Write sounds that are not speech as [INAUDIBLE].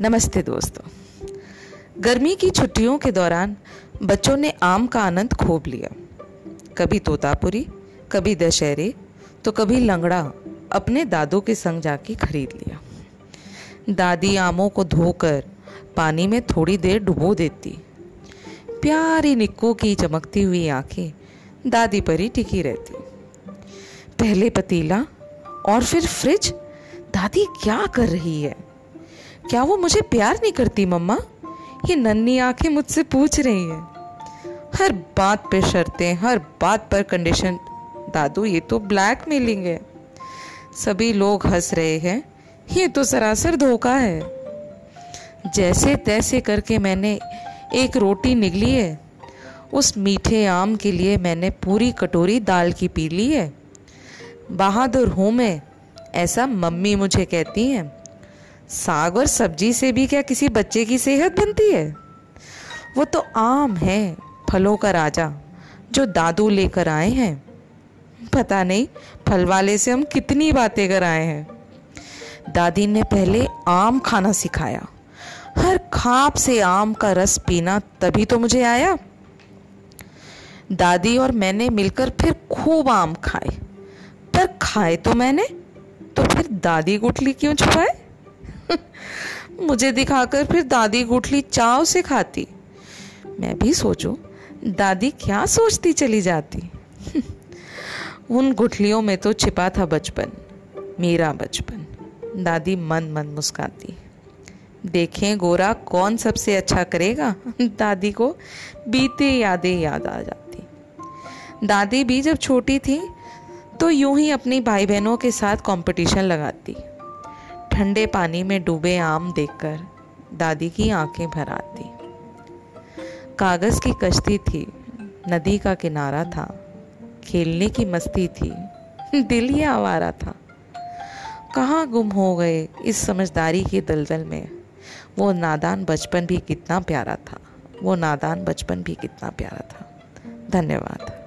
नमस्ते दोस्तों। गर्मी की छुट्टियों के दौरान बच्चों ने आम का आनंद खूब लिया। कभी तोतापुरी, कभी दशहरे तो कभी लंगड़ा अपने दादों के संग जाके खरीद लिया। दादी आमों को धोकर पानी में थोड़ी देर डुबो देती। प्यारी निक्को की चमकती हुई आँखें दादी पर ही टिकी रहती। पहले पतीला और फिर फ्रिज। दादी क्या कर रही है? क्या वो मुझे प्यार नहीं करती, मम्मा? ये नन्ही आँखें मुझसे पूछ रही हैं। हर बात पे शर्तें, हर बात पर कंडीशन दादू, ये तो ब्लैक मेलिंग है। सभी लोग हंस रहे हैं। ये तो सरासर धोखा है। जैसे तैसे करके मैंने एक रोटी निगली है। उस मीठे आम के लिए मैंने पूरी कटोरी दाल की पी ली है। बहादुर हूँ मैं, ऐसा मम्मी मुझे कहती हैं। साग और सब्ज़ी से भी क्या किसी बच्चे की सेहत बनती है? वो तो आम है, फलों का राजा, जो दादू लेकर आए हैं। पता नहीं, फल वाले से हम कितनी बातें कर आए हैं। दादी ने पहले आम खाना सिखाया। हर खाप से आम का रस पीना तभी तो मुझे आया। दादी और मैंने मिलकर फिर खूब आम खाए। पर खाए तो मैंने तो फिर दादी गुठली क्यों छुपाए? मुझे दिखाकर फिर दादी गुठली चाव से खाती। मैं भी सोचूं, दादी क्या सोचती चली जाती? [LAUGHS] उन गुठलियों में तो छिपा था बचपन, मेरा बचपन। दादी मन मन मुस्काती। देखें गोरा कौन सबसे अच्छा करेगा? [LAUGHS] दादी को बीते यादें याद आ जाती। दादी भी जब छोटी थी तो यूँ ही अपनी भाई बहनों के साथ कंपटीशन लगाती। ठंडे पानी में डूबे आम देखकर दादी की आँखें भर आती। कागज़ की कश्ती थी, नदी का किनारा था, खेलने की मस्ती थी, दिल ही आवारा था। कहाँ गुम हो गए इस समझदारी की दलदल में? वो नादान बचपन भी कितना प्यारा था, वो नादान बचपन भी कितना प्यारा था। धन्यवाद।